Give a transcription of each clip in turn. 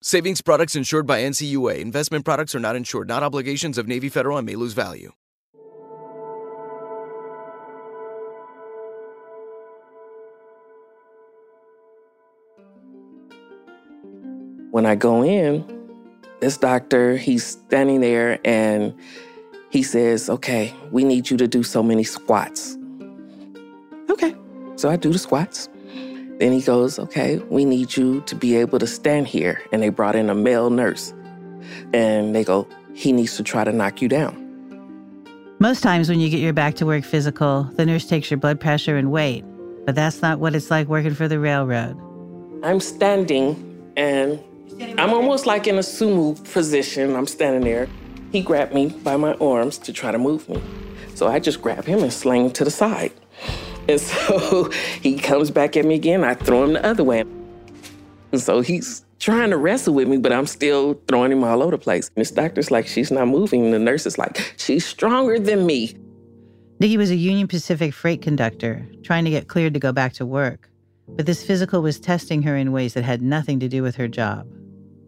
Savings products insured by NCUA. Investment products are not insured, not obligations of Navy Federal and may lose value. When I go in, this doctor, he's standing there and he says, Okay, we need you to do so many squats. Okay. So I do the squats. Then he goes, Okay, we need you to be able to stand here. And they brought in a male nurse. And they go, He needs to try to knock you down. Most times when you get your back to work physical, the nurse takes your blood pressure and weight. But that's not what it's like working for the railroad. I'm standing and I'm almost like in a sumo position. I'm standing there. He grabbed me by my arms to try to move me. So I just grab him and sling him to the side. And so he comes back at me again. I throw him the other way. And so he's trying to wrestle with me, but I'm still throwing him all over the place. And this doctor's like, she's not moving. the nurse is like, she's stronger than me. Nickie was a Union Pacific freight conductor, trying to get cleared to go back to work. But this physical was testing her in ways that had nothing to do with her job.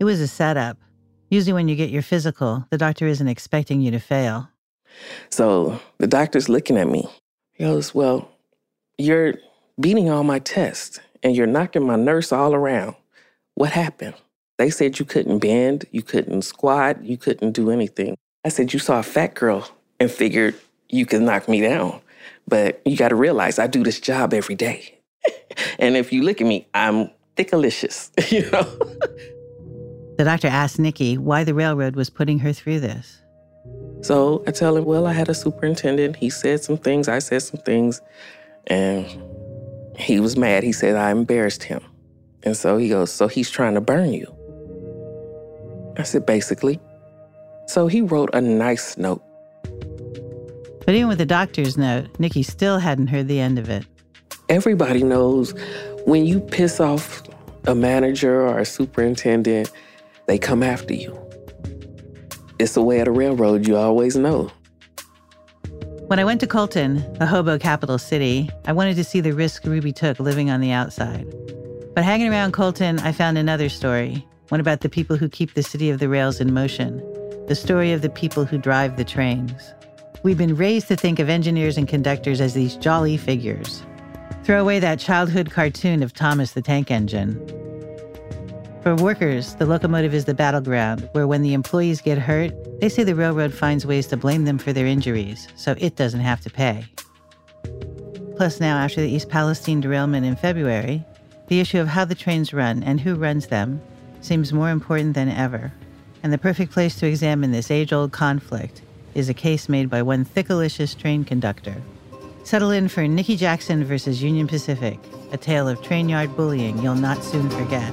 It was a setup. Usually, when you get your physical, the doctor isn't expecting you to fail. So the doctor's looking at me. He goes, Well, you're beating all my tests and you're knocking my nurse all around. What happened? They said you couldn't bend, you couldn't squat, you couldn't do anything. I said, You saw a fat girl and figured you could knock me down. But you got to realize I do this job every day. and if you look at me, I'm thickalicious, you know? the doctor asked Nickie why the railroad was putting her through this. So I tell him, well, I had a superintendent. He said some things, I said some things, and he was mad. He said I embarrassed him. And so he goes, So he's trying to burn you? I said, Basically. So he wrote a nice note but even with the doctor's note, Nickie still hadn't heard the end of it. Everybody knows when you piss off a manager or a superintendent, they come after you. It's the way of the railroad, you always know. When I went to Colton, the hobo capital city, I wanted to see the risk Ruby took living on the outside. But hanging around Colton, I found another story one about the people who keep the city of the rails in motion, the story of the people who drive the trains. We've been raised to think of engineers and conductors as these jolly figures. Throw away that childhood cartoon of Thomas the Tank Engine. For workers, the locomotive is the battleground where when the employees get hurt, they say the railroad finds ways to blame them for their injuries, so it doesn't have to pay. Plus, now after the East Palestine derailment in February, the issue of how the trains run and who runs them seems more important than ever. And the perfect place to examine this age old conflict is a case made by one thickalicious train conductor. Settle in for Nickie Jackson versus Union Pacific, a tale of train yard bullying you'll not soon forget.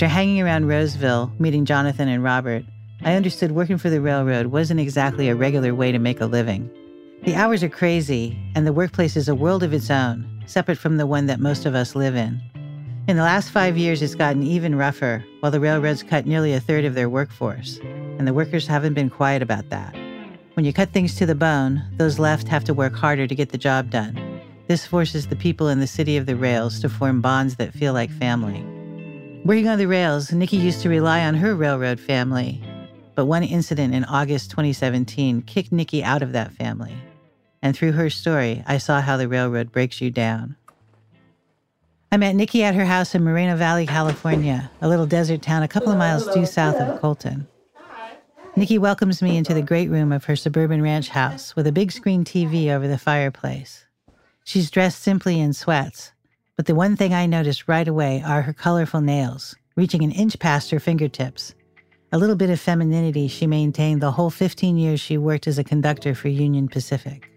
After hanging around Roseville, meeting Jonathan and Robert, I understood working for the railroad wasn't exactly a regular way to make a living. The hours are crazy, and the workplace is a world of its own, separate from the one that most of us live in. In the last five years, it's gotten even rougher, while the railroads cut nearly a third of their workforce, and the workers haven't been quiet about that. When you cut things to the bone, those left have to work harder to get the job done. This forces the people in the city of the rails to form bonds that feel like family. Working on the rails, Nickie used to rely on her railroad family, but one incident in August 2017 kicked Nickie out of that family. And through her story, I saw how the railroad breaks you down. I met Nickie at her house in Moreno Valley, California, a little desert town a couple of miles due south of Colton. Nickie welcomes me into the great room of her suburban ranch house with a big screen TV over the fireplace. She's dressed simply in sweats, but the one thing I noticed right away are her colorful nails, reaching an inch past her fingertips. A little bit of femininity she maintained the whole 15 years she worked as a conductor for Union Pacific.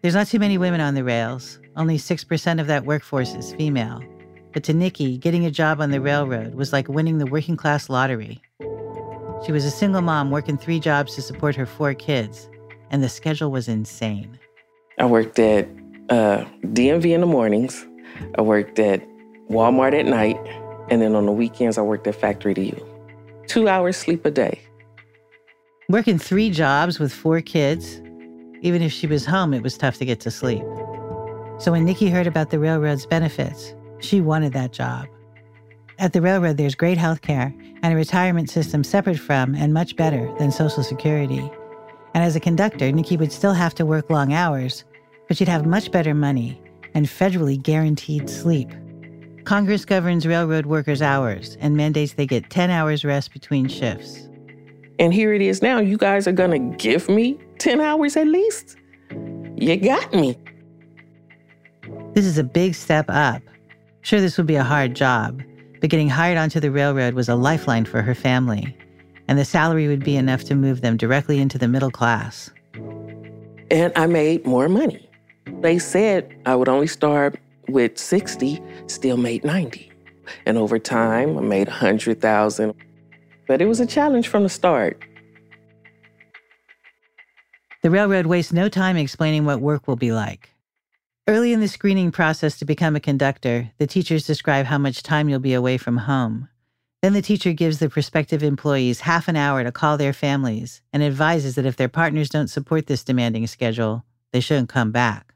There's not too many women on the rails. Only 6% of that workforce is female. But to Nickie, getting a job on the railroad was like winning the working class lottery. She was a single mom working three jobs to support her four kids, and the schedule was insane. I worked at uh, DMV in the mornings, I worked at Walmart at night, and then on the weekends, I worked at Factory to You. Two hours sleep a day. Working three jobs with four kids, even if she was home, it was tough to get to sleep. So when Nickie heard about the railroad's benefits, she wanted that job. At the railroad, there's great health care and a retirement system separate from and much better than Social Security. And as a conductor, Nickie would still have to work long hours, but she'd have much better money and federally guaranteed sleep. Congress governs railroad workers' hours and mandates they get 10 hours rest between shifts. And here it is now. You guys are going to give me 10 hours at least? You got me. This is a big step up. Sure, this would be a hard job, but getting hired onto the railroad was a lifeline for her family, and the salary would be enough to move them directly into the middle class. And I made more money. They said I would only start with 60, still made 90. And over time, I made 100,000. But it was a challenge from the start. The railroad wastes no time explaining what work will be like. Early in the screening process to become a conductor, the teachers describe how much time you'll be away from home. Then the teacher gives the prospective employees half an hour to call their families and advises that if their partners don't support this demanding schedule, they shouldn't come back.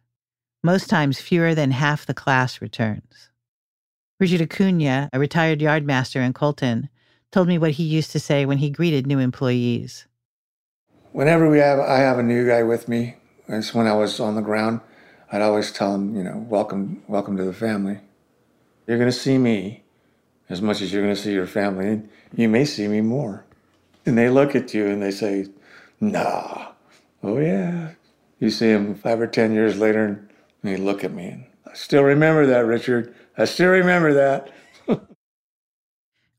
Most times, fewer than half the class returns. Richard Acuna, a retired yardmaster in Colton, told me what he used to say when he greeted new employees. Whenever we have, I have a new guy with me. It's when I was on the ground. I'd always tell him, you know, welcome, welcome to the family. You're going to see me as much as you're going to see your family, and you may see me more. And they look at you and they say, nah. Oh, yeah. You see him five or 10 years later, and they look at me, and I still remember that, Richard. I still remember that.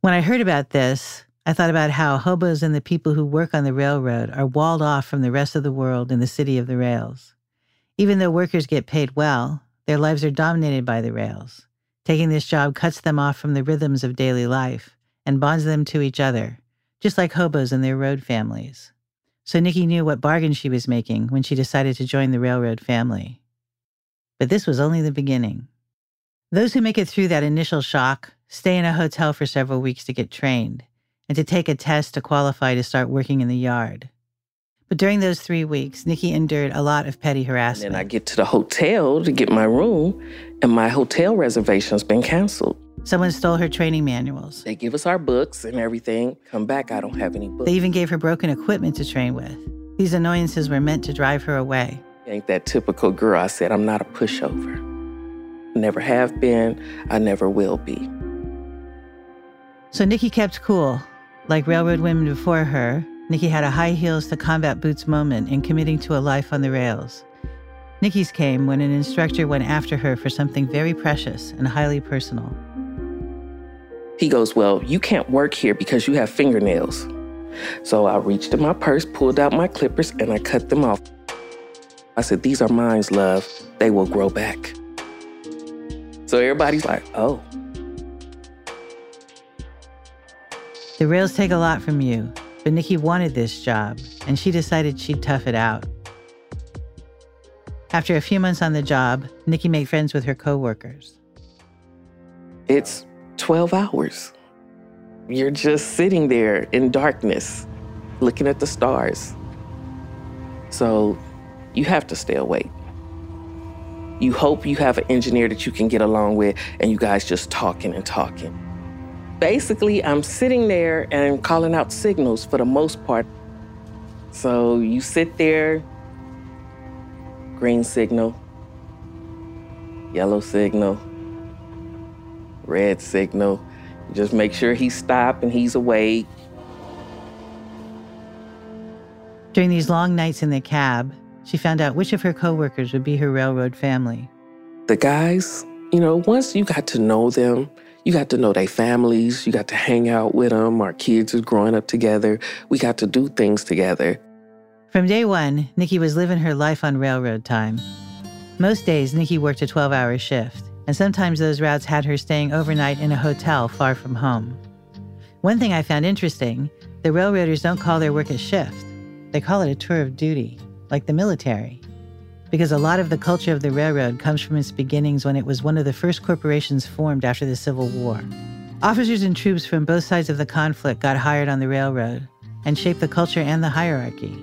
when I heard about this, I thought about how hobos and the people who work on the railroad are walled off from the rest of the world in the city of the rails. Even though workers get paid well, their lives are dominated by the rails. Taking this job cuts them off from the rhythms of daily life and bonds them to each other, just like hobos and their road families. So Nickie knew what bargain she was making when she decided to join the railroad family. But this was only the beginning. Those who make it through that initial shock stay in a hotel for several weeks to get trained and to take a test to qualify to start working in the yard. But during those three weeks, Nickie endured a lot of petty harassment. And I get to the hotel to get my room, and my hotel reservation's been canceled. Someone stole her training manuals. They give us our books and everything. Come back, I don't have any books. They even gave her broken equipment to train with. These annoyances were meant to drive her away. Ain't that typical girl? I said, I'm not a pushover. Never have been, I never will be. So Nickie kept cool. Like railroad women before her, Nickie had a high heels to combat boots moment in committing to a life on the rails. Nickie's came when an instructor went after her for something very precious and highly personal. He goes, Well, you can't work here because you have fingernails. So I reached in my purse, pulled out my clippers, and I cut them off. I said, These are mine, love. They will grow back. So everybody's like, Oh. The rails take a lot from you, but Nickie wanted this job, and she decided she'd tough it out. After a few months on the job, Nickie made friends with her coworkers. It's 12 hours. You're just sitting there in darkness, looking at the stars. So you have to stay awake. You hope you have an engineer that you can get along with, and you guys just talking and talking. Basically, I'm sitting there and calling out signals for the most part. So you sit there, green signal, yellow signal, red signal. Just make sure he's stopped and he's awake. During these long nights in the cab, she found out which of her coworkers would be her railroad family. The guys, you know, once you got to know them, you got to know their families, you got to hang out with them. Our kids was growing up together. We got to do things together. From day one, Nickie was living her life on railroad time. Most days, Nickie worked a 12 hour shift, and sometimes those routes had her staying overnight in a hotel far from home. One thing I found interesting the railroaders don't call their work a shift, they call it a tour of duty like the military. Because a lot of the culture of the railroad comes from its beginnings when it was one of the first corporations formed after the Civil War. Officers and troops from both sides of the conflict got hired on the railroad and shaped the culture and the hierarchy.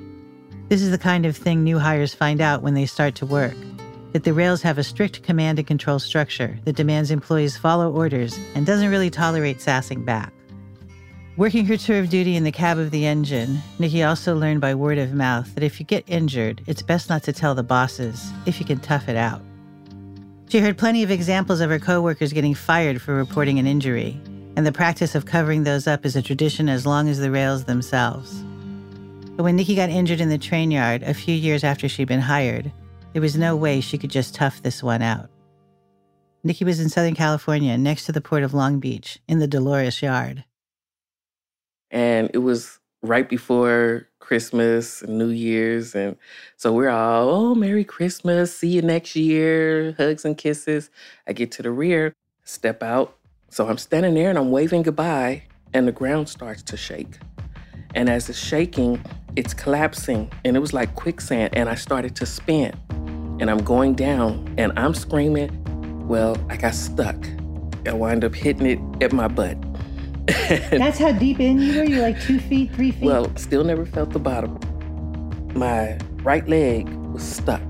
This is the kind of thing new hires find out when they start to work that the rails have a strict command and control structure that demands employees follow orders and doesn't really tolerate sassing back. Working her tour of duty in the cab of the engine, Nickie also learned by word of mouth that if you get injured, it's best not to tell the bosses if you can tough it out. She heard plenty of examples of her coworkers getting fired for reporting an injury, and the practice of covering those up is a tradition as long as the rails themselves. But when Nickie got injured in the train yard a few years after she'd been hired, there was no way she could just tough this one out. Nickie was in Southern California next to the port of Long Beach in the Dolores Yard. And it was right before Christmas and New Year's. And so we're all, oh, Merry Christmas. See you next year. Hugs and kisses. I get to the rear, step out. So I'm standing there and I'm waving goodbye, and the ground starts to shake. And as it's shaking, it's collapsing, and it was like quicksand. And I started to spin, and I'm going down, and I'm screaming. Well, I got stuck. I wind up hitting it at my butt. That's how deep in you were? You're like two feet, three feet? Well, still never felt the bottom. My right leg was stuck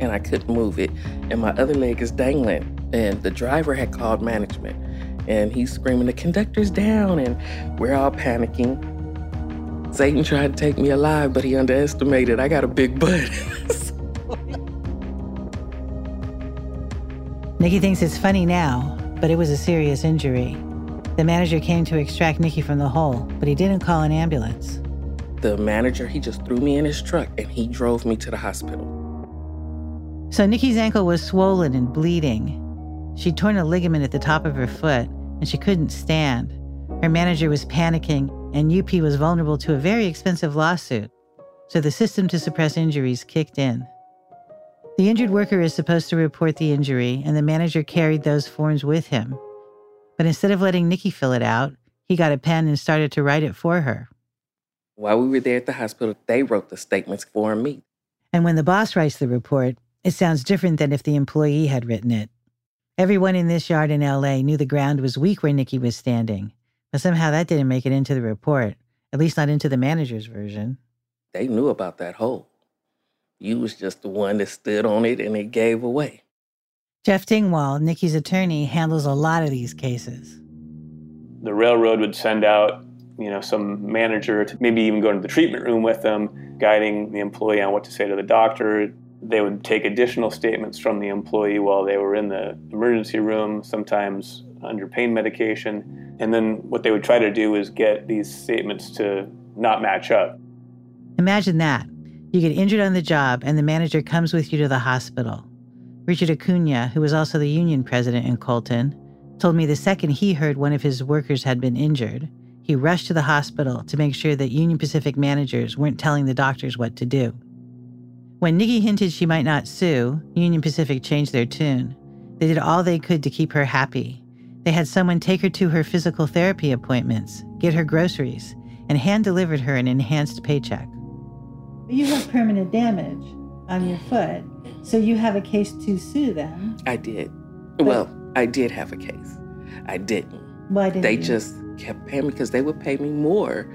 and I couldn't move it. And my other leg is dangling. And the driver had called management and he's screaming, The conductor's down. And we're all panicking. Satan tried to take me alive, but he underestimated. I got a big butt. Nickie thinks it's funny now, but it was a serious injury. The manager came to extract Nickie from the hole, but he didn't call an ambulance. The manager, he just threw me in his truck and he drove me to the hospital. So Nickie's ankle was swollen and bleeding. She'd torn a ligament at the top of her foot and she couldn't stand. Her manager was panicking and UP was vulnerable to a very expensive lawsuit. So the system to suppress injuries kicked in. The injured worker is supposed to report the injury, and the manager carried those forms with him. But instead of letting Nickie fill it out, he got a pen and started to write it for her. While we were there at the hospital, they wrote the statements for me. And when the boss writes the report, it sounds different than if the employee had written it. Everyone in this yard in LA knew the ground was weak where Nickie was standing, but somehow that didn't make it into the report, at least not into the manager's version. They knew about that hole. You was just the one that stood on it and it gave away. Jeff Dingwall, Nickie's attorney, handles a lot of these cases. The railroad would send out, you know, some manager to maybe even go into the treatment room with them, guiding the employee on what to say to the doctor. They would take additional statements from the employee while they were in the emergency room, sometimes under pain medication. And then what they would try to do is get these statements to not match up. Imagine that. You get injured on the job, and the manager comes with you to the hospital. Richard Acuna, who was also the union president in Colton, told me the second he heard one of his workers had been injured, he rushed to the hospital to make sure that Union Pacific managers weren't telling the doctors what to do. When Nickie hinted she might not sue, Union Pacific changed their tune. They did all they could to keep her happy. They had someone take her to her physical therapy appointments, get her groceries, and hand delivered her an enhanced paycheck. You have permanent damage on your foot, so you have a case to sue them. I did. well, I did have a case. I didn't. Why didn't They you? just kept paying me because they would pay me more.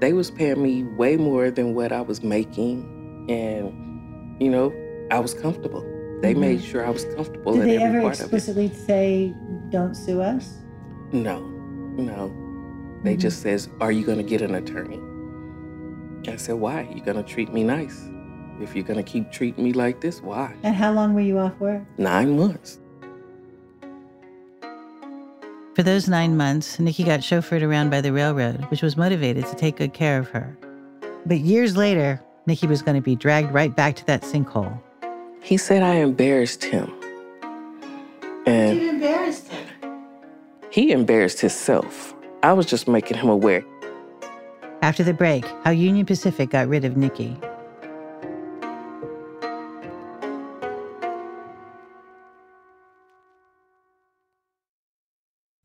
They was paying me way more than what I was making, and you know, I was comfortable. They Mhm. made sure I was comfortable Did in they every ever part of it. explicitly say, "Don't sue us"? No, no. They Mhm. just says, "Are you going to get an attorney?" I said, "Why? You're going to treat me nice. If you're going to keep treating me like this, why?" And how long were you off work? Nine months. For those nine months, Nickie got chauffeured around by the railroad, which was motivated to take good care of her. But years later, Nickie was going to be dragged right back to that sinkhole. He said I embarrassed him, and You embarrassed him. he embarrassed himself. I was just making him aware. After the break, how Union Pacific got rid of Nickie.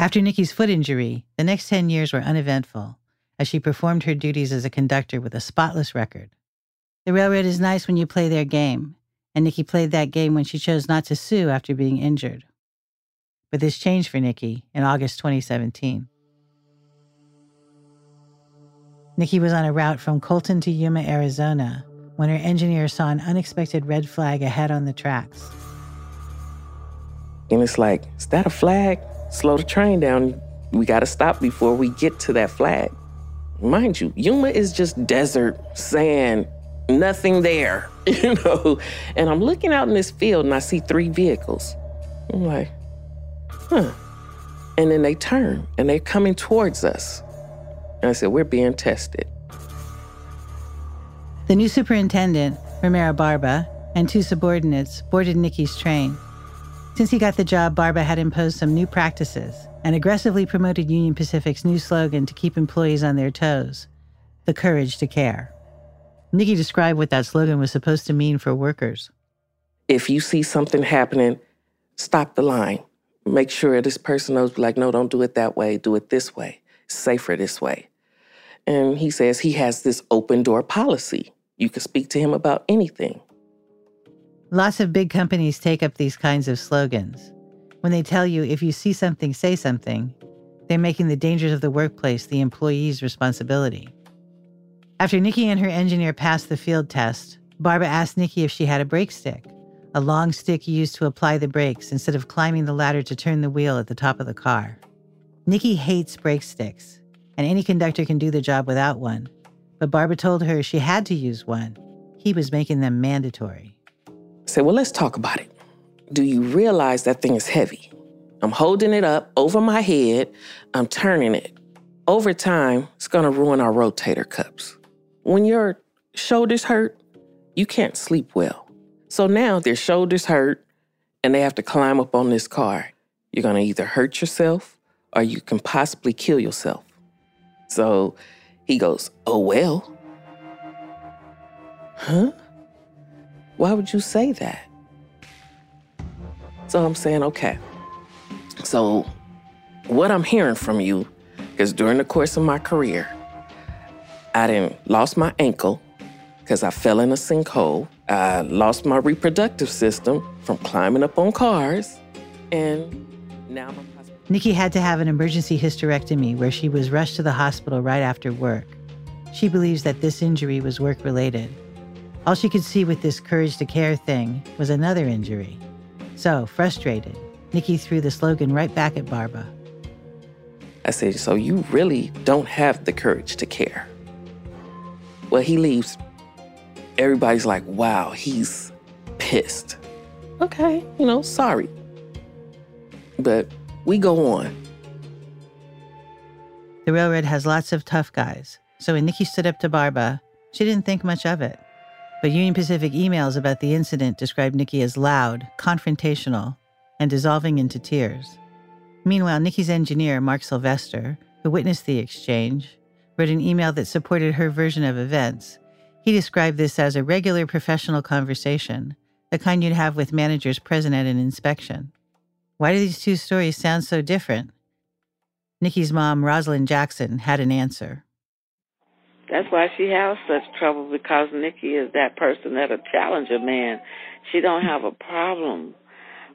After Nickie's foot injury, the next 10 years were uneventful as she performed her duties as a conductor with a spotless record. The railroad is nice when you play their game, and Nickie played that game when she chose not to sue after being injured. But this changed for Nickie in August 2017. Nickie was on a route from Colton to Yuma, Arizona, when her engineer saw an unexpected red flag ahead on the tracks. And it's like, is that a flag? Slow the train down. We got to stop before we get to that flag. Mind you, Yuma is just desert, sand, nothing there, you know. And I'm looking out in this field and I see three vehicles. I'm like, huh. And then they turn and they're coming towards us. And I said, we're being tested. The new superintendent, Romero Barba, and two subordinates boarded Nickie's train. Since he got the job, Barba had imposed some new practices and aggressively promoted Union Pacific's new slogan to keep employees on their toes the courage to care. Nickie described what that slogan was supposed to mean for workers. If you see something happening, stop the line. Make sure this person knows, like, no, don't do it that way, do it this way. It's safer this way. And he says he has this open door policy. You can speak to him about anything. Lots of big companies take up these kinds of slogans. When they tell you if you see something, say something, they're making the dangers of the workplace the employee's responsibility. After Nickie and her engineer passed the field test, Barba asked Nickie if she had a brake stick, a long stick used to apply the brakes instead of climbing the ladder to turn the wheel at the top of the car. Nickie hates brake sticks, and any conductor can do the job without one. But Barba told her she had to use one. He was making them mandatory. I said, well, let's talk about it. Do you realize that thing is heavy? I'm holding it up over my head, I'm turning it. over time, it's to ruin our rotator cups. When your shoulders hurt, you can't sleep well. So now their shoulders hurt and they have to climb up on this car. You're to either hurt yourself or you can possibly kill yourself. So he goes, Oh, well. Huh? Why would you say that? So I'm saying, okay. So what I'm hearing from you is during the course of my career, I didn't lost my ankle because I fell in a sinkhole. I lost my reproductive system from climbing up on cars, and now I'm Nickie had to have an emergency hysterectomy where she was rushed to the hospital right after work. She believes that this injury was work related. All she could see with this courage to care thing was another injury. So, frustrated, Nickie threw the slogan right back at Barba. I said, So you really don't have the courage to care? Well, he leaves. Everybody's like, Wow, he's pissed. Okay, you know, sorry. But we go on. The railroad has lots of tough guys, so when Nickie stood up to Barba, she didn't think much of it. But Union Pacific emails about the incident described Nickie as loud, confrontational, and dissolving into tears. Meanwhile, Nickie's engineer, Mark Sylvester, who witnessed the exchange, wrote an email that supported her version of events. He described this as a regular professional conversation, the kind you'd have with managers present at an inspection. Why do these two stories sound so different? Nickie's mom, Rosalind Jackson, had an answer. That's why she has such trouble because Nickie is that person that'll challenge a man. She don't have a problem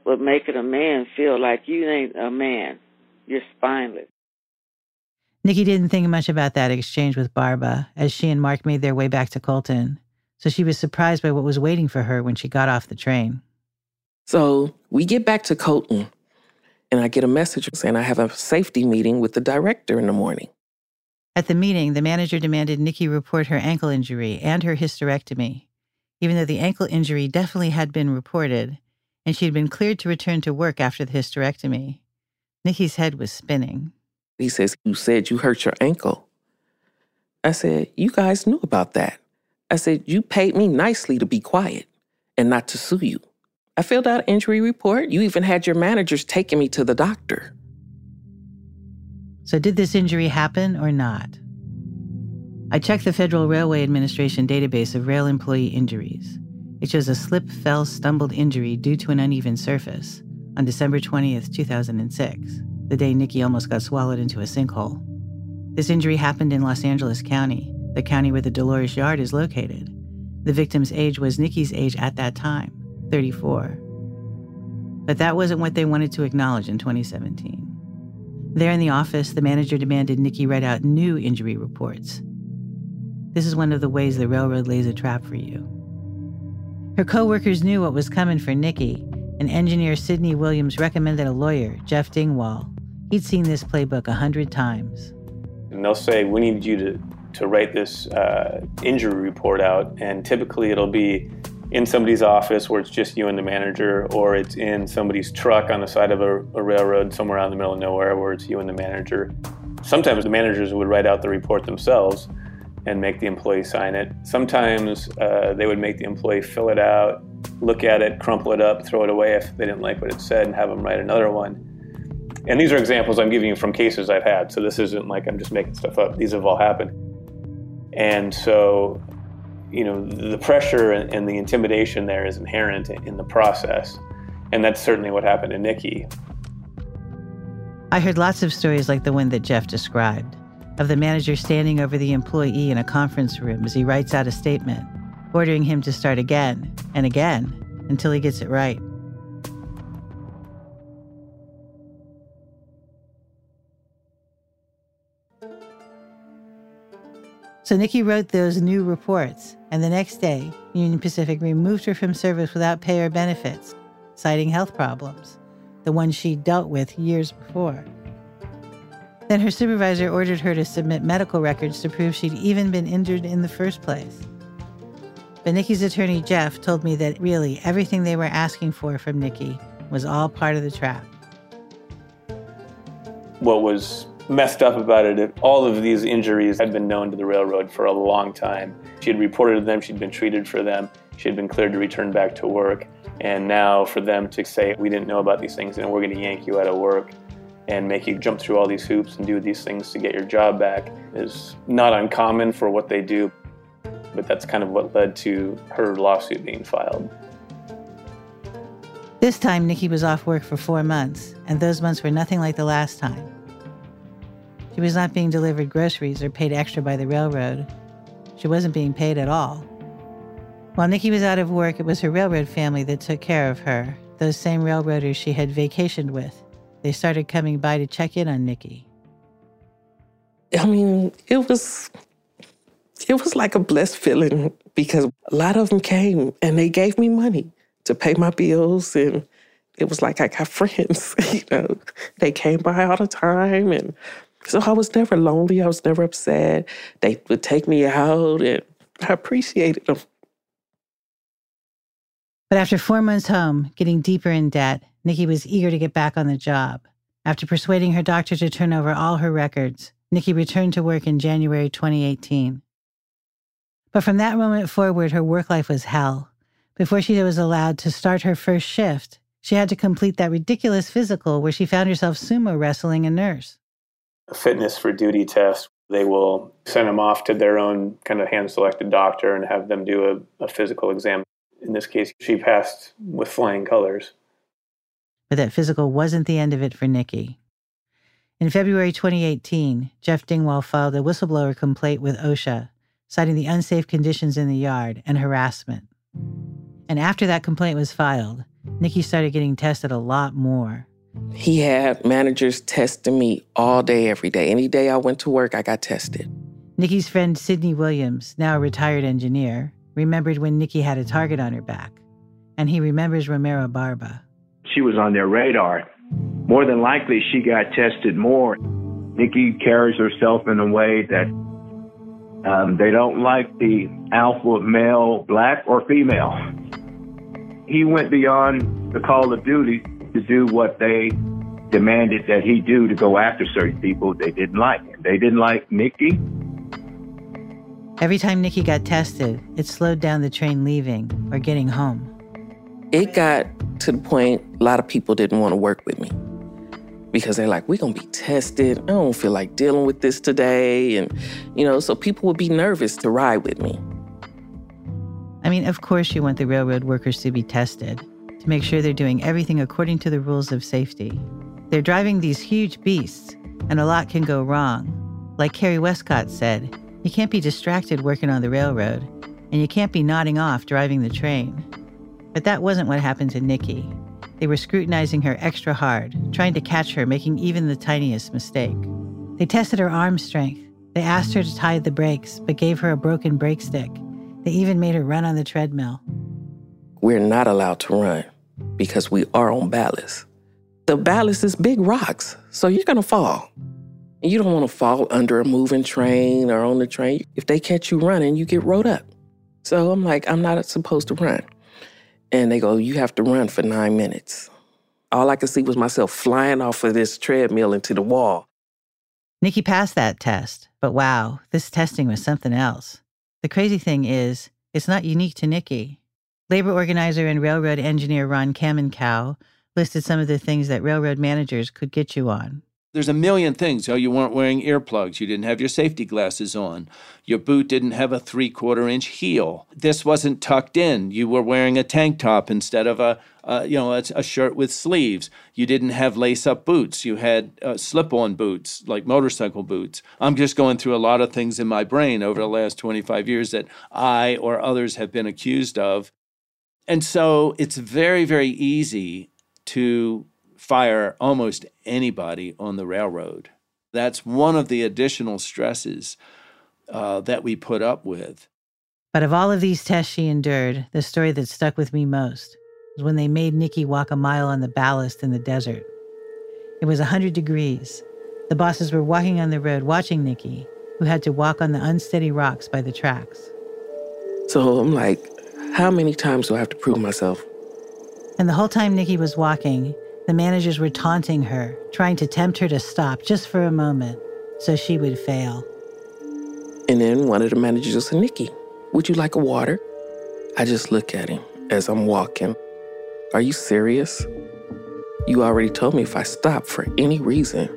with making a man feel like you ain't a man. You're spineless. Nickie didn't think much about that exchange with Barba as she and Mark made their way back to Colton, so she was surprised by what was waiting for her when she got off the train. So we get back to Colton, and I get a message saying I have a safety meeting with the director in the morning. At the meeting, the manager demanded Nickie report her ankle injury and her hysterectomy, even though the ankle injury definitely had been reported and she had been cleared to return to work after the hysterectomy. Nickie's head was spinning. He says, You said you hurt your ankle. I said, You guys knew about that. I said, You paid me nicely to be quiet and not to sue you. I filled out an injury report. You even had your managers taking me to the doctor. So, did this injury happen or not? I checked the Federal Railway Administration database of rail employee injuries. It shows a slip, fell, stumbled injury due to an uneven surface on December 20th, 2006, the day Nickie almost got swallowed into a sinkhole. This injury happened in Los Angeles County, the county where the Dolores Yard is located. The victim's age was Nickie's age at that time, 34. But that wasn't what they wanted to acknowledge in 2017. There in the office, the manager demanded Nickie write out new injury reports. This is one of the ways the railroad lays a trap for you. Her coworkers knew what was coming for Nickie, and engineer Sidney Williams recommended a lawyer, Jeff Dingwall. He'd seen this playbook a hundred times. And they'll say, we need you to, to write this uh, injury report out, and typically it'll be in somebody's office where it's just you and the manager, or it's in somebody's truck on the side of a, a, railroad somewhere out in the middle of nowhere where it's you and the manager. Sometimes the managers would write out the report themselves and make the employee sign it. Sometimes uh, they would make the employee fill it out, look at it, crumple it up, throw it away if they didn't like what it said, and have them write another one. And these are examples I'm giving you from cases I've had, so this isn't like I'm just making stuff up. These have all happened. And so you know, the pressure and the intimidation there is inherent in the process. And that's certainly what happened to Nickie. I heard lots of stories like the one that Jeff described of the manager standing over the employee in a conference room as he writes out a statement, ordering him to start again and again until he gets it right. So Nickie wrote those new reports, and the next day, Union Pacific removed her from service without pay or benefits, citing health problems, the ones she'd dealt with years before. Then her supervisor ordered her to submit medical records to prove she'd even been injured in the first place. But Nickie's attorney, Jeff, told me that really everything they were asking for from Nickie was all part of the trap. What was messed up about it, all of these injuries had been known to the railroad for a long time. She had reported them, she'd been treated for them, she had been cleared to return back to work. And now for them to say, we didn't know about these things and we're going to yank you out of work and make you jump through all these hoops and do these things to get your job back is not uncommon for what they do. But that's kind of what led to her lawsuit being filed. This time, Nickie was off work for four months, and those months were nothing like the last time. She was not being delivered groceries or paid extra by the railroad. She wasn't being paid at all. While Nickie was out of work, it was her railroad family that took care of her, those same railroaders she had vacationed with. They started coming by to check in on Nickie. I mean, it was it was like a blessed feeling because a lot of them came and they gave me money to pay my bills and it was like I got friends, you know. They came by all the time and so I was never lonely, I was never upset. They would take me out and I appreciated them. But after four months home, getting deeper in debt, Nickie was eager to get back on the job. After persuading her doctor to turn over all her records, Nickie returned to work in January 2018. But from that moment forward, her work life was hell. Before she was allowed to start her first shift, she had to complete that ridiculous physical where she found herself sumo wrestling a nurse. Fitness for duty test. They will send them off to their own kind of hand selected doctor and have them do a, a physical exam. In this case, she passed with flying colors. But that physical wasn't the end of it for Nickie. In February 2018, Jeff Dingwall filed a whistleblower complaint with OSHA, citing the unsafe conditions in the yard and harassment. And after that complaint was filed, Nickie started getting tested a lot more. He had managers testing me all day, every day. Any day I went to work, I got tested. Nickie's friend Sydney Williams, now a retired engineer, remembered when Nickie had a target on her back. And he remembers Romero Barba. She was on their radar. More than likely, she got tested more. Nickie carries herself in a way that um, they don't like the alpha male, black or female. He went beyond the call of duty to do what they demanded that he do to go after certain people they didn't like. They didn't like Nickie. Every time Nickie got tested, it slowed down the train leaving or getting home. It got to the point a lot of people didn't want to work with me because they're like, we're going to be tested. I don't feel like dealing with this today. And, you know, so people would be nervous to ride with me. I mean, of course, you want the railroad workers to be tested to make sure they're doing everything according to the rules of safety. They're driving these huge beasts, and a lot can go wrong. Like Carrie Westcott said, you can't be distracted working on the railroad, and you can't be nodding off driving the train. But that wasn't what happened to Nickie. They were scrutinizing her extra hard, trying to catch her making even the tiniest mistake. They tested her arm strength. They asked her to tie the brakes, but gave her a broken brake stick. They even made her run on the treadmill. We're not allowed to run because we are on ballast. The ballast is big rocks, so you're gonna fall. You don't wanna fall under a moving train or on the train. If they catch you running, you get rode up. So I'm like, I'm not supposed to run. And they go, You have to run for nine minutes. All I could see was myself flying off of this treadmill into the wall. Nickie passed that test, but wow, this testing was something else. The crazy thing is, it's not unique to Nickie. Labor organizer and railroad engineer Ron Kaminkow listed some of the things that railroad managers could get you on. There's a million things. Oh, you weren't wearing earplugs. You didn't have your safety glasses on. Your boot didn't have a three quarter inch heel. This wasn't tucked in. You were wearing a tank top instead of a, you know, a, a, shirt with sleeves. You didn't have lace up boots. You had uh, slip on boots, like motorcycle boots. I'm just going through a lot of things in my brain over the last 25 years that I or others have been accused of. And so it's very, very easy to fire almost anybody on the railroad. That's one of the additional stresses uh, that we put up with. But of all of these tests she endured, the story that stuck with me most was when they made Nickie walk a mile on the ballast in the desert. It was 100 degrees. The bosses were walking on the road watching Nickie, who had to walk on the unsteady rocks by the tracks. So I'm like, how many times do I have to prove myself? And the whole time Nickie was walking, The managers were taunting her, trying to tempt her to stop just for a moment so she would fail. And then one of the managers said, Nickie, would you like a water? I just look at him as I'm walking. Are you serious? You already told me if I stop for any reason,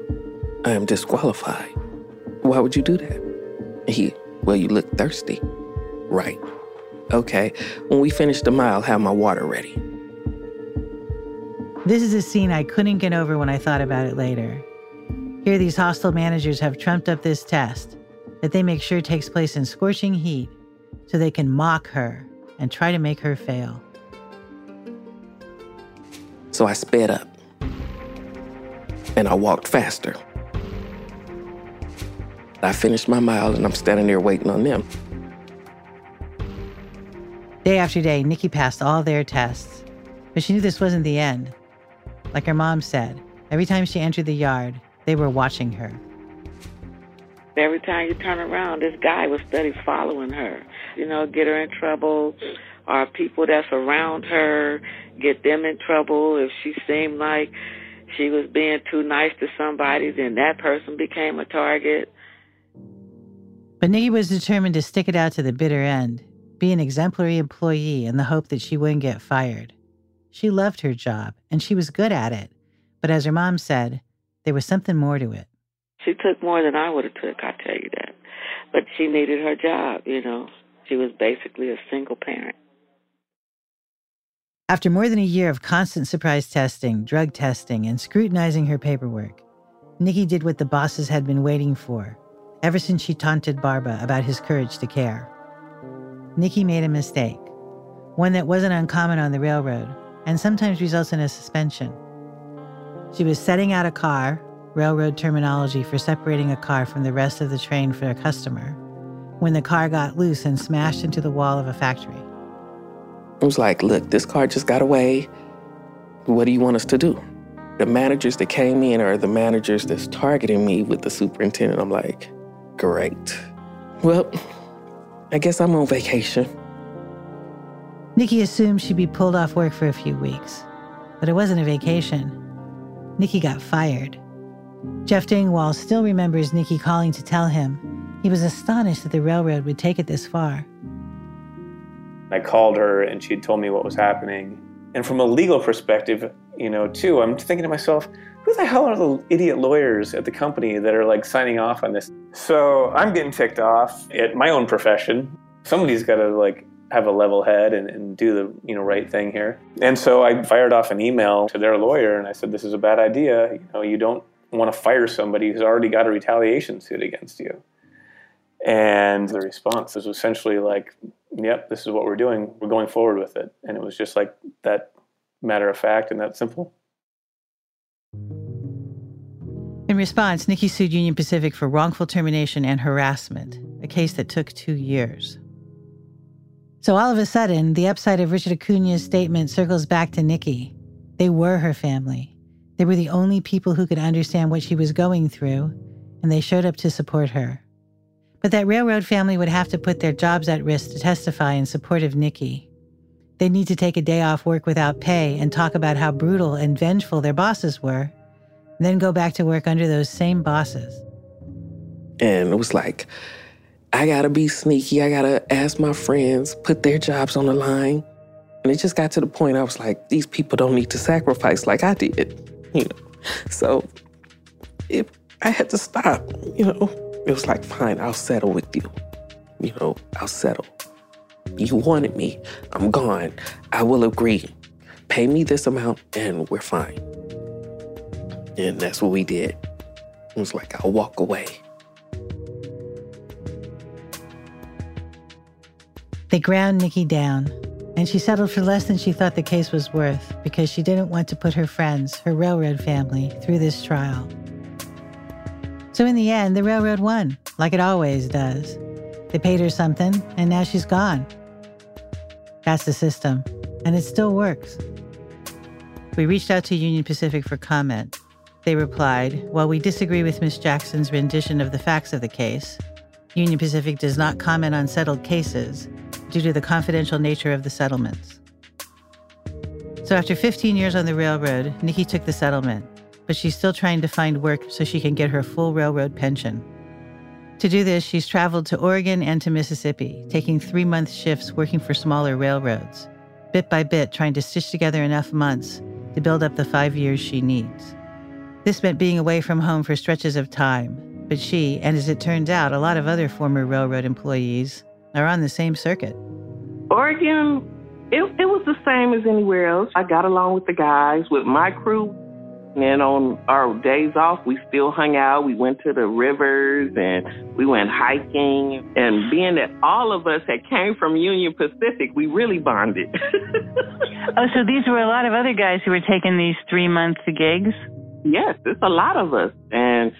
I am disqualified. Why would you do that? He, well, you look thirsty. Right. Okay, when we finish the mile, have my water ready. This is a scene I couldn't get over when I thought about it later. Here, these hostile managers have trumped up this test that they make sure takes place in scorching heat so they can mock her and try to make her fail. So I sped up and I walked faster. I finished my mile and I'm standing there waiting on them. Day after day, Nickie passed all their tests, but she knew this wasn't the end. Like her mom said, every time she entered the yard, they were watching her. Every time you turn around, this guy was steady following her. You know, get her in trouble, or people that's around her get them in trouble. If she seemed like she was being too nice to somebody, then that person became a target. But Nickie was determined to stick it out to the bitter end be an exemplary employee in the hope that she wouldn't get fired. She loved her job and she was good at it. But as her mom said, there was something more to it. She took more than I would have took, I tell you that. But she needed her job, you know. She was basically a single parent. After more than a year of constant surprise testing, drug testing, and scrutinizing her paperwork, Nickie did what the bosses had been waiting for ever since she taunted Barba about his courage to care. Nickie made a mistake, one that wasn't uncommon on the railroad and sometimes results in a suspension. She was setting out a car, railroad terminology for separating a car from the rest of the train for a customer, when the car got loose and smashed into the wall of a factory. It was like, look, this car just got away. What do you want us to do? The managers that came in are the managers that's targeting me with the superintendent. I'm like, great. Well, I guess I'm on vacation. Nickie assumed she'd be pulled off work for a few weeks, but it wasn't a vacation. Nickie got fired. Jeff Dingwall still remembers Nickie calling to tell him he was astonished that the railroad would take it this far. I called her and she had told me what was happening. And from a legal perspective, you know, too, I'm thinking to myself, who the hell are the idiot lawyers at the company that are like signing off on this? So I'm getting ticked off at my own profession. Somebody's got to like have a level head and, and, do the you know right thing here. And so I fired off an email to their lawyer and I said, "This is a bad idea. You know, you don't want to fire somebody who's already got a retaliation suit against you." And the response was essentially like, "Yep, this is what we're doing. We're going forward with it." And it was just like that matter of fact and that simple. In response, Nickie sued Union Pacific for wrongful termination and harassment, a case that took two years. So all of a sudden, the upside of Richard Acuna's statement circles back to Nickie. They were her family. They were the only people who could understand what she was going through, and they showed up to support her. But that railroad family would have to put their jobs at risk to testify in support of Nickie. They'd need to take a day off work without pay and talk about how brutal and vengeful their bosses were then go back to work under those same bosses. And it was like, I gotta be sneaky. I gotta ask my friends, put their jobs on the line. And it just got to the point I was like, these people don't need to sacrifice like I did, you know. So it, I had to stop, you know. It was like, fine, I'll settle with you. You know, I'll settle. You wanted me. I'm gone. I will agree. Pay me this amount and we're fine. And that's what we did. It was like, I'll walk away. They ground Nickie down, and she settled for less than she thought the case was worth because she didn't want to put her friends, her railroad family, through this trial. So in the end, the railroad won, like it always does. They paid her something, and now she's gone. That's the system, and it still works. We reached out to Union Pacific for comment, they replied, While we disagree with Ms. Jackson's rendition of the facts of the case, Union Pacific does not comment on settled cases due to the confidential nature of the settlements. So after 15 years on the railroad, Nickie took the settlement, but she's still trying to find work so she can get her full railroad pension. To do this, she's traveled to Oregon and to Mississippi, taking three month shifts working for smaller railroads, bit by bit trying to stitch together enough months to build up the five years she needs. This meant being away from home for stretches of time, but she, and as it turns out, a lot of other former railroad employees, are on the same circuit. Oregon, it, it was the same as anywhere else. I got along with the guys, with my crew. And on our days off, we still hung out. We went to the rivers and we went hiking. And being that all of us had came from Union Pacific, we really bonded. oh, so these were a lot of other guys who were taking these three month gigs? Yes, it's a lot of us. And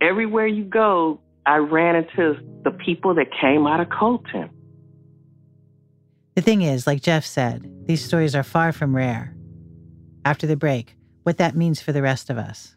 everywhere you go, I ran into the people that came out of Colton. The thing is, like Jeff said, these stories are far from rare. After the break, what that means for the rest of us.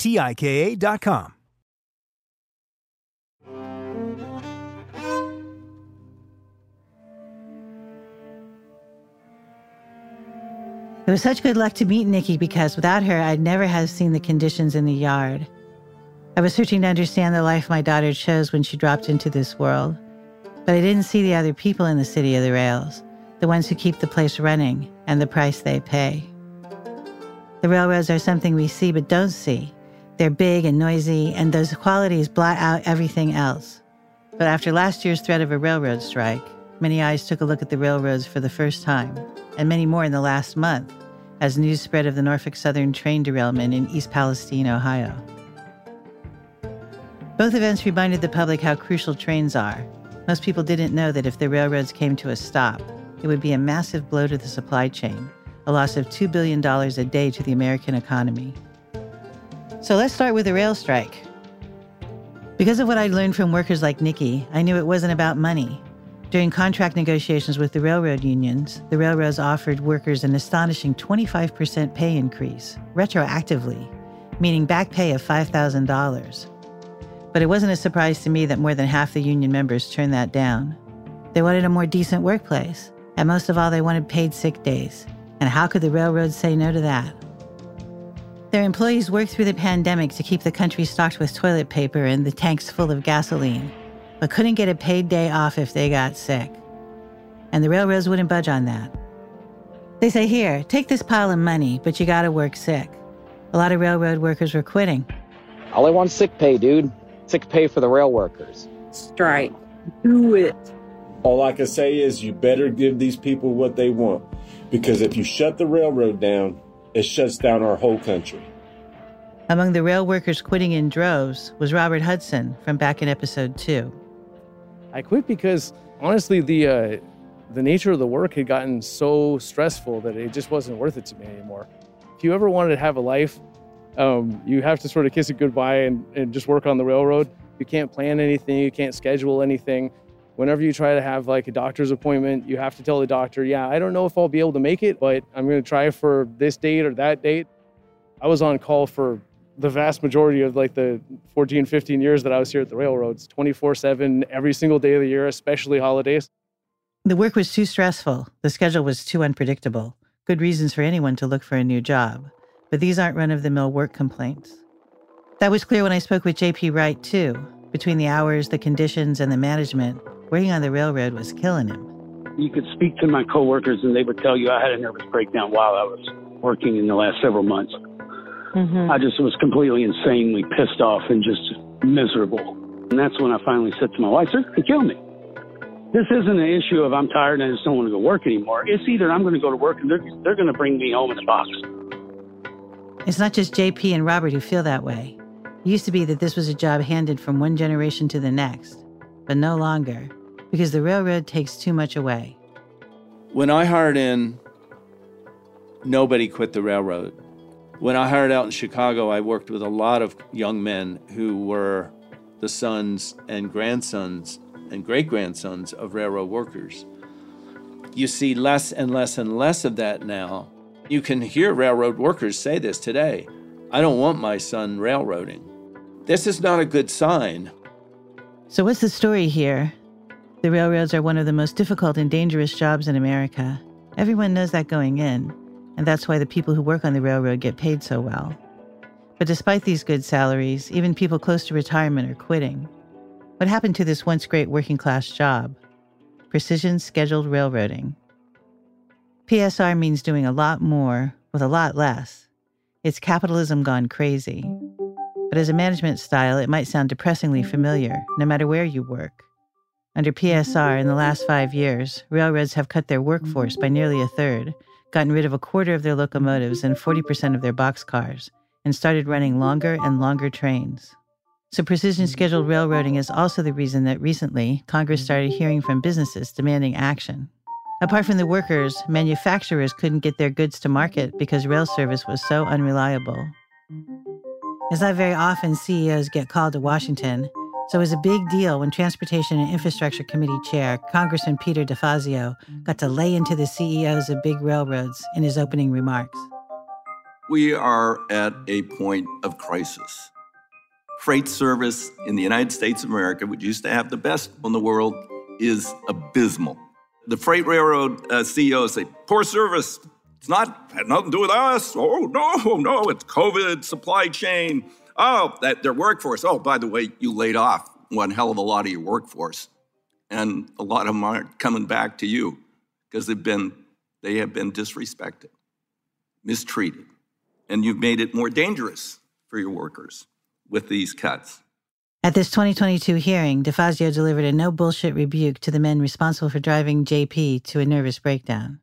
T I K A.com. It was such good luck to meet Nickie because without her, I'd never have seen the conditions in the yard. I was searching to understand the life my daughter chose when she dropped into this world, but I didn't see the other people in the city of the rails, the ones who keep the place running and the price they pay. The railroads are something we see but don't see. They're big and noisy, and those qualities blot out everything else. But after last year's threat of a railroad strike, many eyes took a look at the railroads for the first time, and many more in the last month, as news spread of the Norfolk Southern train derailment in East Palestine, Ohio. Both events reminded the public how crucial trains are. Most people didn't know that if the railroads came to a stop, it would be a massive blow to the supply chain, a loss of $2 billion a day to the American economy. So let's start with the rail strike. Because of what I'd learned from workers like Nickie, I knew it wasn't about money. During contract negotiations with the railroad unions, the railroads offered workers an astonishing 25% pay increase, retroactively, meaning back pay of $5,000. But it wasn't a surprise to me that more than half the union members turned that down. They wanted a more decent workplace, and most of all, they wanted paid sick days. And how could the railroads say no to that? Their employees worked through the pandemic to keep the country stocked with toilet paper and the tanks full of gasoline, but couldn't get a paid day off if they got sick. And the railroads wouldn't budge on that. They say, here, take this pile of money, but you gotta work sick. A lot of railroad workers were quitting. All I want is sick pay, dude sick pay for the rail workers. Strike. Do it. All I can say is you better give these people what they want. Because if you shut the railroad down, it shuts down our whole country. Among the rail workers quitting in droves was Robert Hudson from back in episode two. I quit because honestly, the uh, the nature of the work had gotten so stressful that it just wasn't worth it to me anymore. If you ever wanted to have a life um, you have to sort of kiss it goodbye and, and just work on the railroad. You can't plan anything, you can't schedule anything. Whenever you try to have like a doctor's appointment, you have to tell the doctor, yeah, I don't know if I'll be able to make it, but I'm going to try for this date or that date. I was on call for the vast majority of like the 14, 15 years that I was here at the railroads, 24 7, every single day of the year, especially holidays. The work was too stressful. The schedule was too unpredictable. Good reasons for anyone to look for a new job. But these aren't run of the mill work complaints. That was clear when I spoke with JP Wright, too. Between the hours, the conditions, and the management, working on the railroad was killing him. You could speak to my coworkers and they would tell you I had a nervous breakdown while I was working in the last several months. Mm-hmm. I just was completely insanely pissed off and just miserable. And that's when I finally said to my wife, they're going to kill me. This isn't an issue of I'm tired and I just don't want to go work anymore. It's either I'm going to go to work and they're, they're going to bring me home in a box. It's not just JP and Robert who feel that way. It used to be that this was a job handed from one generation to the next, but no longer, because the railroad takes too much away. When I hired in, nobody quit the railroad. When I hired out in Chicago, I worked with a lot of young men who were the sons and grandsons and great grandsons of railroad workers. You see less and less and less of that now. You can hear railroad workers say this today I don't want my son railroading. This is not a good sign. So, what's the story here? The railroads are one of the most difficult and dangerous jobs in America. Everyone knows that going in and that's why the people who work on the railroad get paid so well. But despite these good salaries, even people close to retirement are quitting. What happened to this once great working class job? Precision scheduled railroading. PSR means doing a lot more with a lot less. It's capitalism gone crazy. But as a management style, it might sound depressingly familiar, no matter where you work. Under PSR, in the last five years, railroads have cut their workforce by nearly a third gotten rid of a quarter of their locomotives and 40% of their boxcars, and started running longer and longer trains. So, precision scheduled railroading is also the reason that recently Congress started hearing from businesses demanding action. Apart from the workers, manufacturers couldn't get their goods to market because rail service was so unreliable. As I very often CEOs get called to Washington, so it was a big deal when Transportation and Infrastructure Committee Chair Congressman Peter DeFazio got to lay into the CEOs of big railroads in his opening remarks. We are at a point of crisis. Freight service in the United States of America, which used to have the best in the world, is abysmal. The freight railroad uh, CEOs say, poor service. It's not had nothing to do with us. Oh no, no, it's COVID, supply chain. Oh, that their workforce. Oh, by the way, you laid off one hell of a lot of your workforce. And a lot of them aren't coming back to you because they've been they have been disrespected, mistreated. And you've made it more dangerous for your workers with these cuts. At this 2022 hearing, DeFazio delivered a no bullshit rebuke to the men responsible for driving JP to a nervous breakdown.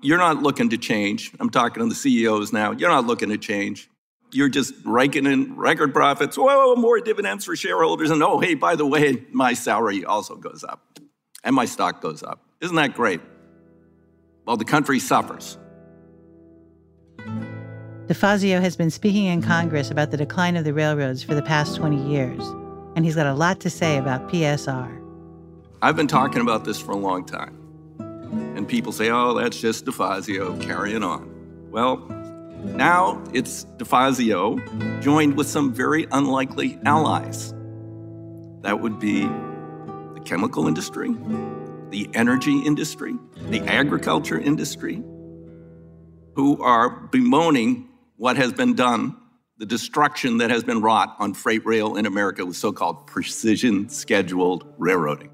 You're not looking to change. I'm talking to the CEOs now. You're not looking to change you're just raking in record profits. Whoa, more dividends for shareholders. And oh, hey, by the way, my salary also goes up and my stock goes up. Isn't that great? Well, the country suffers. DeFazio has been speaking in Congress about the decline of the railroads for the past 20 years, and he's got a lot to say about PSR. I've been talking about this for a long time. And people say, oh, that's just DeFazio carrying on. Well, now it's DeFazio joined with some very unlikely allies. That would be the chemical industry, the energy industry, the agriculture industry, who are bemoaning what has been done, the destruction that has been wrought on freight rail in America with so called precision scheduled railroading.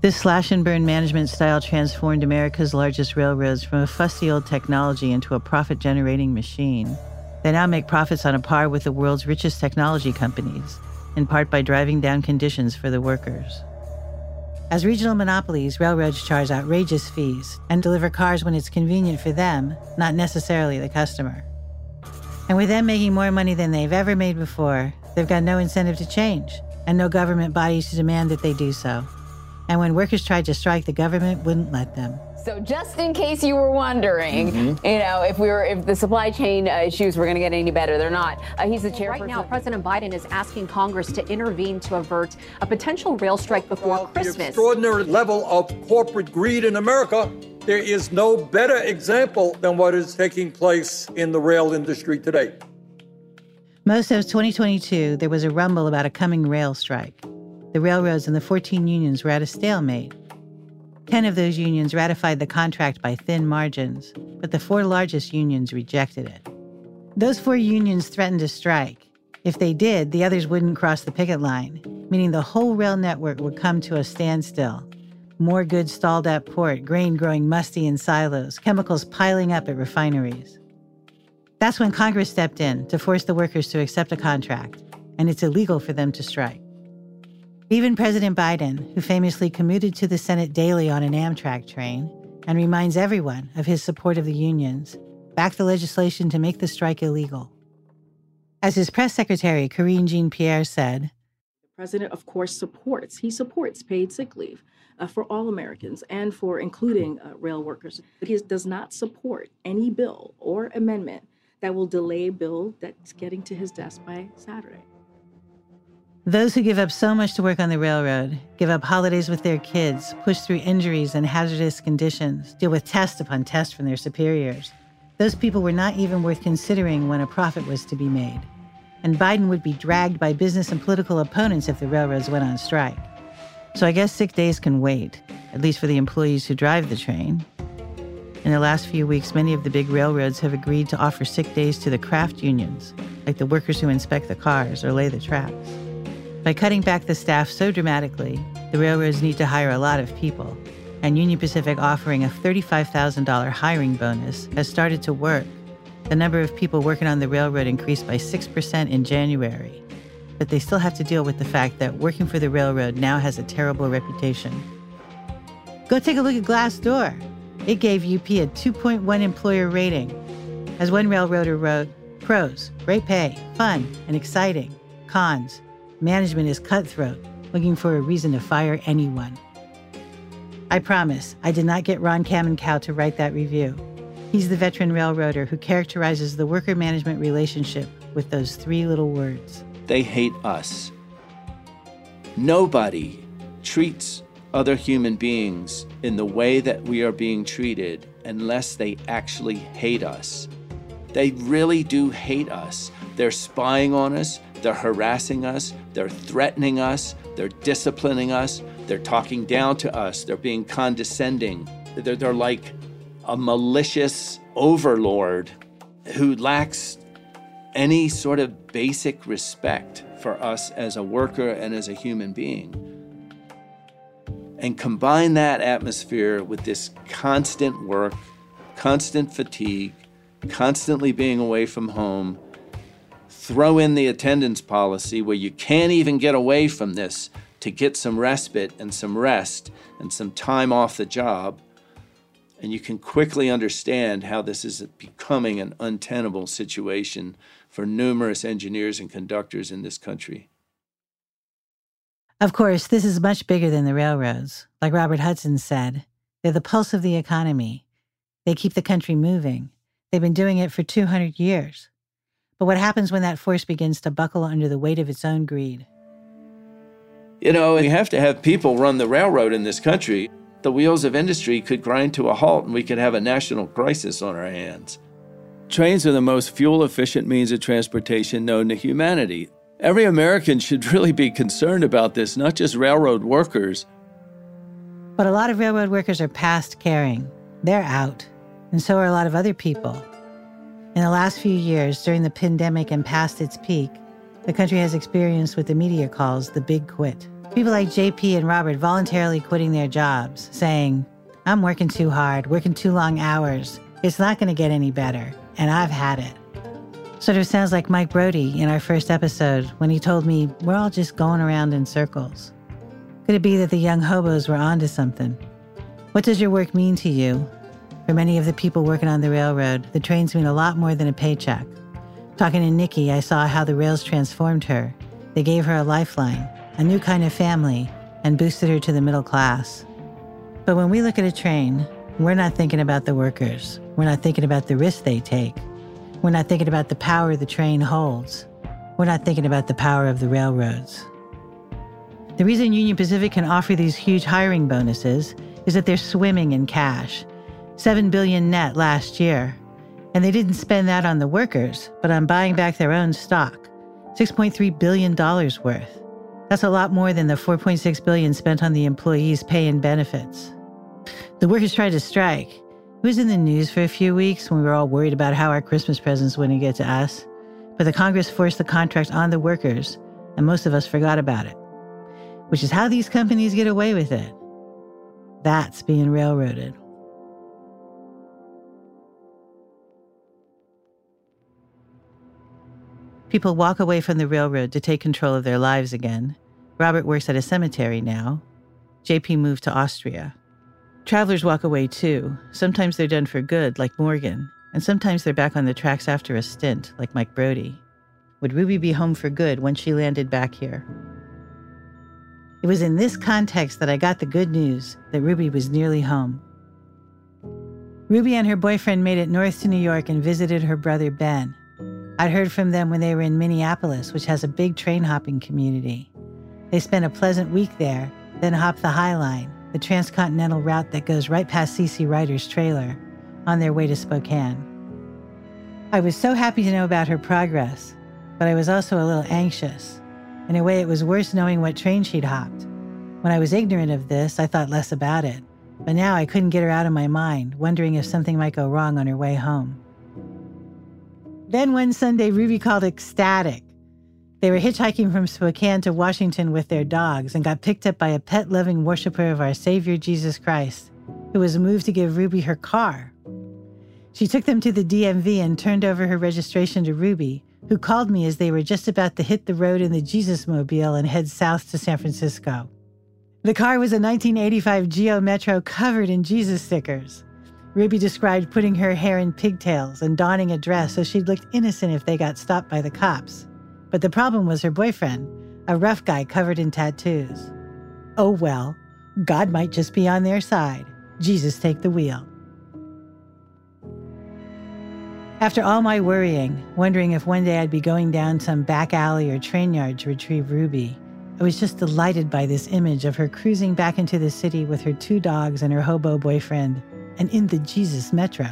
This slash and burn management style transformed America's largest railroads from a fussy old technology into a profit generating machine. They now make profits on a par with the world's richest technology companies, in part by driving down conditions for the workers. As regional monopolies, railroads charge outrageous fees and deliver cars when it's convenient for them, not necessarily the customer. And with them making more money than they've ever made before, they've got no incentive to change and no government bodies to demand that they do so. And when workers tried to strike, the government wouldn't let them. So just in case you were wondering, Mm-hmm. you know, if we were, if the supply chain uh, issues were going to get any better, they're not. Uh, he's the chairperson. Right now, President Biden is asking Congress to intervene to avert a potential rail strike before The Christmas. extraordinary level of corporate greed in America, there is no better example than what is taking place in the rail industry today. Most of 2022, there was a rumble about a coming rail strike. The railroads and the 14 unions were at a stalemate. 10 of those unions ratified the contract by thin margins, but the four largest unions rejected it. Those four unions threatened to strike. If they did, the others wouldn't cross the picket line, meaning the whole rail network would come to a standstill. More goods stalled at port, grain growing musty in silos, chemicals piling up at refineries. That's when Congress stepped in to force the workers to accept a contract, and it's illegal for them to strike. Even President Biden, who famously commuted to the Senate daily on an Amtrak train and reminds everyone of his support of the unions, backed the legislation to make the strike illegal. As his press secretary, Karine Jean Pierre, said, The president, of course, supports, he supports paid sick leave uh, for all Americans and for including uh, rail workers. But he does not support any bill or amendment that will delay bill that's getting to his desk by Saturday. Those who give up so much to work on the railroad, give up holidays with their kids, push through injuries and hazardous conditions, deal with test upon test from their superiors, those people were not even worth considering when a profit was to be made. And Biden would be dragged by business and political opponents if the railroads went on strike. So I guess sick days can wait, at least for the employees who drive the train. In the last few weeks, many of the big railroads have agreed to offer sick days to the craft unions, like the workers who inspect the cars or lay the tracks. By cutting back the staff so dramatically, the railroads need to hire a lot of people, and Union Pacific offering a $35,000 hiring bonus has started to work. The number of people working on the railroad increased by 6% in January, but they still have to deal with the fact that working for the railroad now has a terrible reputation. Go take a look at Glassdoor. It gave UP a 2.1 employer rating. As one railroader wrote, pros, great pay, fun, and exciting. Cons, management is cutthroat, looking for a reason to fire anyone. I promise, I did not get Ron Kaminkow to write that review. He's the veteran railroader who characterizes the worker management relationship with those three little words. They hate us. Nobody treats other human beings in the way that we are being treated unless they actually hate us. They really do hate us. They're spying on us, they're harassing us, they're threatening us, they're disciplining us, they're talking down to us, they're being condescending. They're, they're like a malicious overlord who lacks any sort of basic respect for us as a worker and as a human being. And combine that atmosphere with this constant work, constant fatigue, constantly being away from home. Throw in the attendance policy where you can't even get away from this to get some respite and some rest and some time off the job. And you can quickly understand how this is becoming an untenable situation for numerous engineers and conductors in this country. Of course, this is much bigger than the railroads. Like Robert Hudson said, they're the pulse of the economy. They keep the country moving. They've been doing it for 200 years. But what happens when that force begins to buckle under the weight of its own greed? You know, we have to have people run the railroad in this country. The wheels of industry could grind to a halt and we could have a national crisis on our hands. Trains are the most fuel efficient means of transportation known to humanity. Every American should really be concerned about this, not just railroad workers. But a lot of railroad workers are past caring. They're out, and so are a lot of other people. In the last few years, during the pandemic and past its peak, the country has experienced what the media calls the big quit. People like JP and Robert voluntarily quitting their jobs, saying, I'm working too hard, working too long hours. It's not going to get any better, and I've had it. Sort of sounds like Mike Brody in our first episode when he told me we're all just going around in circles. Could it be that the young hobos were onto something? What does your work mean to you? For many of the people working on the railroad, the trains mean a lot more than a paycheck. Talking to Nickie, I saw how the rails transformed her. They gave her a lifeline, a new kind of family, and boosted her to the middle class. But when we look at a train, We're not thinking about the workers. We're not thinking about the risks they take. We're not thinking about the power the train holds. We're not thinking about the power of the railroads. The reason Union Pacific can offer these huge hiring bonuses is that they're swimming in cash. 7 billion net last year. And they didn't spend that on the workers, but on buying back their own stock. $6.3 billion worth. That's a lot more than the 4.6 billion spent on the employees' pay and benefits. The workers tried to strike. It was in the news for a few weeks when we were all worried about how our Christmas presents wouldn't get to us. But the Congress forced the contract on the workers, and most of us forgot about it. Which is how these companies get away with it. That's being railroaded. People walk away from the railroad to take control of their lives again. Robert works at a cemetery now. JP moved to Austria. Travelers walk away too. Sometimes they're done for good, like Morgan, and sometimes they're back on the tracks after a stint, like Mike Brody. Would Ruby be home for good when she landed back here? It was in this context that I got the good news that Ruby was nearly home. Ruby and her boyfriend made it north to New York and visited her brother Ben. I'd heard from them when they were in Minneapolis, which has a big train hopping community. They spent a pleasant week there, then hopped the High Line, the transcontinental route that goes right past CC Ryder's trailer, on their way to Spokane. I was so happy to know about her progress, but I was also a little anxious. In a way, it was worse knowing what train she'd hopped. When I was ignorant of this, I thought less about it, but now I couldn't get her out of my mind, wondering if something might go wrong on her way home. Then one Sunday, Ruby called ecstatic. They were hitchhiking from Spokane to Washington with their dogs and got picked up by a pet loving worshiper of our Savior Jesus Christ, who was moved to give Ruby her car. She took them to the DMV and turned over her registration to Ruby, who called me as they were just about to hit the road in the Jesus Mobile and head south to San Francisco. The car was a 1985 Geo Metro covered in Jesus stickers. Ruby described putting her hair in pigtails and donning a dress so she'd look innocent if they got stopped by the cops. But the problem was her boyfriend, a rough guy covered in tattoos. Oh well, God might just be on their side. Jesus take the wheel. After all my worrying, wondering if one day I'd be going down some back alley or train yard to retrieve Ruby, I was just delighted by this image of her cruising back into the city with her two dogs and her hobo boyfriend and in the Jesus Metro.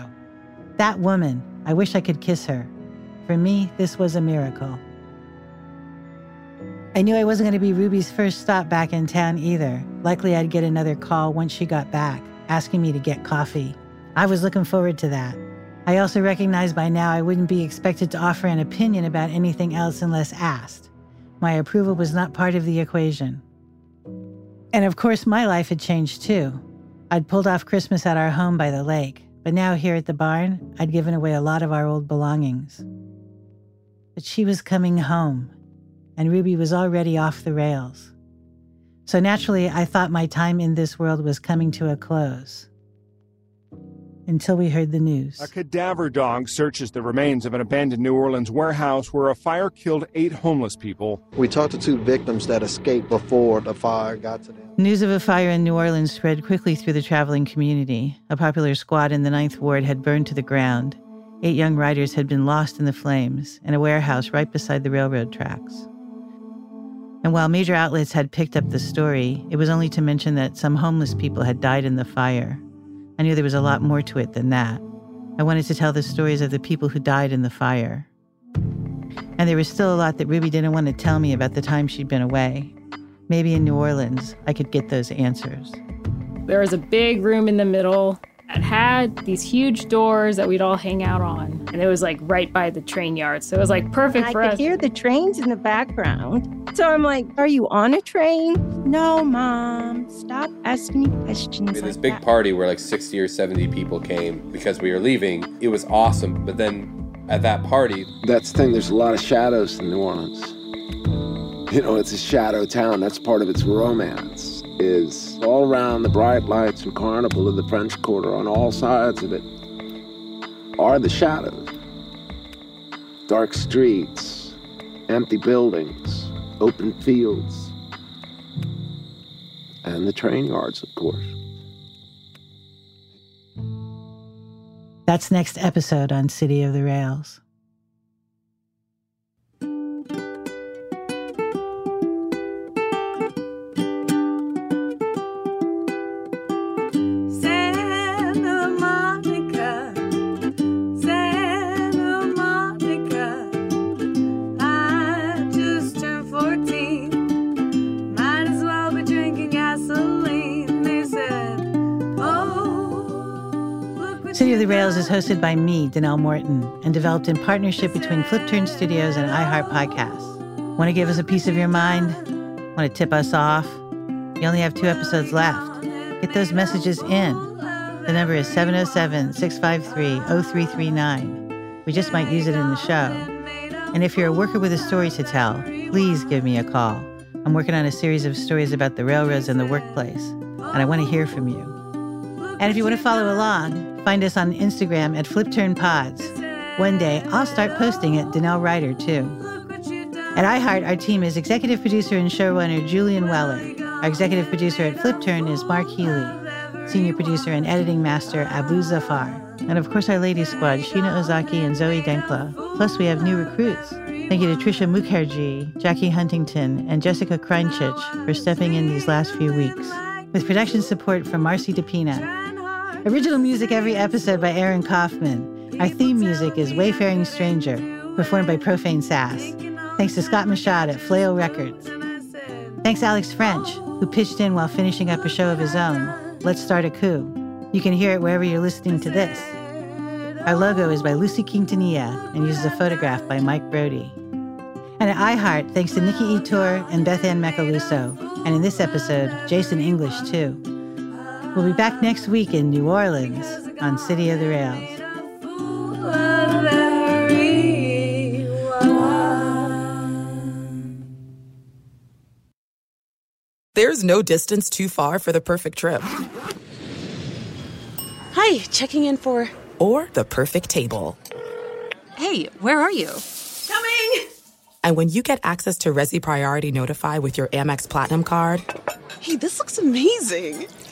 That woman, I wish I could kiss her. For me, this was a miracle. I knew I wasn't going to be Ruby's first stop back in town either. Likely I'd get another call once she got back, asking me to get coffee. I was looking forward to that. I also recognized by now I wouldn't be expected to offer an opinion about anything else unless asked. My approval was not part of the equation. And of course, my life had changed too. I'd pulled off Christmas at our home by the lake, but now here at the barn, I'd given away a lot of our old belongings. But she was coming home, and Ruby was already off the rails. So naturally, I thought my time in this world was coming to a close. Until we heard the news. A cadaver dog searches the remains of an abandoned New Orleans warehouse where a fire killed eight homeless people. We talked to two victims that escaped before the fire got to them. News of a fire in New Orleans spread quickly through the traveling community. A popular squad in the Ninth Ward had burned to the ground. Eight young riders had been lost in the flames in a warehouse right beside the railroad tracks. And while major outlets had picked up the story, it was only to mention that some homeless people had died in the fire. I knew there was a lot more to it than that. I wanted to tell the stories of the people who died in the fire. And there was still a lot that Ruby didn't want to tell me about the time she'd been away. Maybe in New Orleans, I could get those answers. There was a big room in the middle that had these huge doors that we'd all hang out on. And it was like right by the train yard. So it was like perfect I for could us. hear the trains in the background. So I'm like, Are you on a train? No, mom. Stop asking me questions. We had this like big that. party where like 60 or 70 people came because we were leaving. It was awesome. But then at that party, That's the thing, there's a lot of shadows in New Orleans. You know, it's a shadow town. That's part of its romance. Is all around the bright lights and carnival of the French Quarter on all sides of it are the shadows. Dark streets, empty buildings, open fields, and the train yards, of course. That's next episode on City of the Rails. City of the Rails is hosted by me, Danelle Morton, and developed in partnership between Flipturn Studios and iHeart Podcasts. Want to give us a piece of your mind? Want to tip us off? You only have two episodes left. Get those messages in. The number is 707 653 0339. We just might use it in the show. And if you're a worker with a story to tell, please give me a call. I'm working on a series of stories about the railroads and the workplace, and I want to hear from you. And if you want to follow along, find us on Instagram at FlipTurnPods. One day, I'll start posting at Danelle Ryder, too. At iHeart, our team is executive producer and showrunner Julian Weller. Our executive producer at FlipTurn is Mark Healy. Senior producer and editing master Abu Zafar. And of course, our ladies squad, Sheena Ozaki and Zoe Denkla. Plus, we have new recruits. Thank you to Trisha Mukherjee, Jackie Huntington, and Jessica Kreinchich for stepping in these last few weeks. With production support from Marcy DePina. Original music every episode by Aaron Kaufman. Our theme music is Wayfaring Stranger, performed by Profane Sass. Thanks to Scott Machad at Flail Records. Thanks Alex French, who pitched in while finishing up a show of his own, Let's Start a Coup. You can hear it wherever you're listening to this. Our logo is by Lucy Quintanilla and uses a photograph by Mike Brody. And at iHeart, thanks to Nikki Etor and Beth Ann Macaluso, and in this episode, Jason English, too. We'll be back next week in New Orleans on City of the Rails. There's no distance too far for the perfect trip. Hi, checking in for. Or the perfect table. Hey, where are you? Coming! And when you get access to Resy Priority Notify with your Amex Platinum card. Hey, this looks amazing!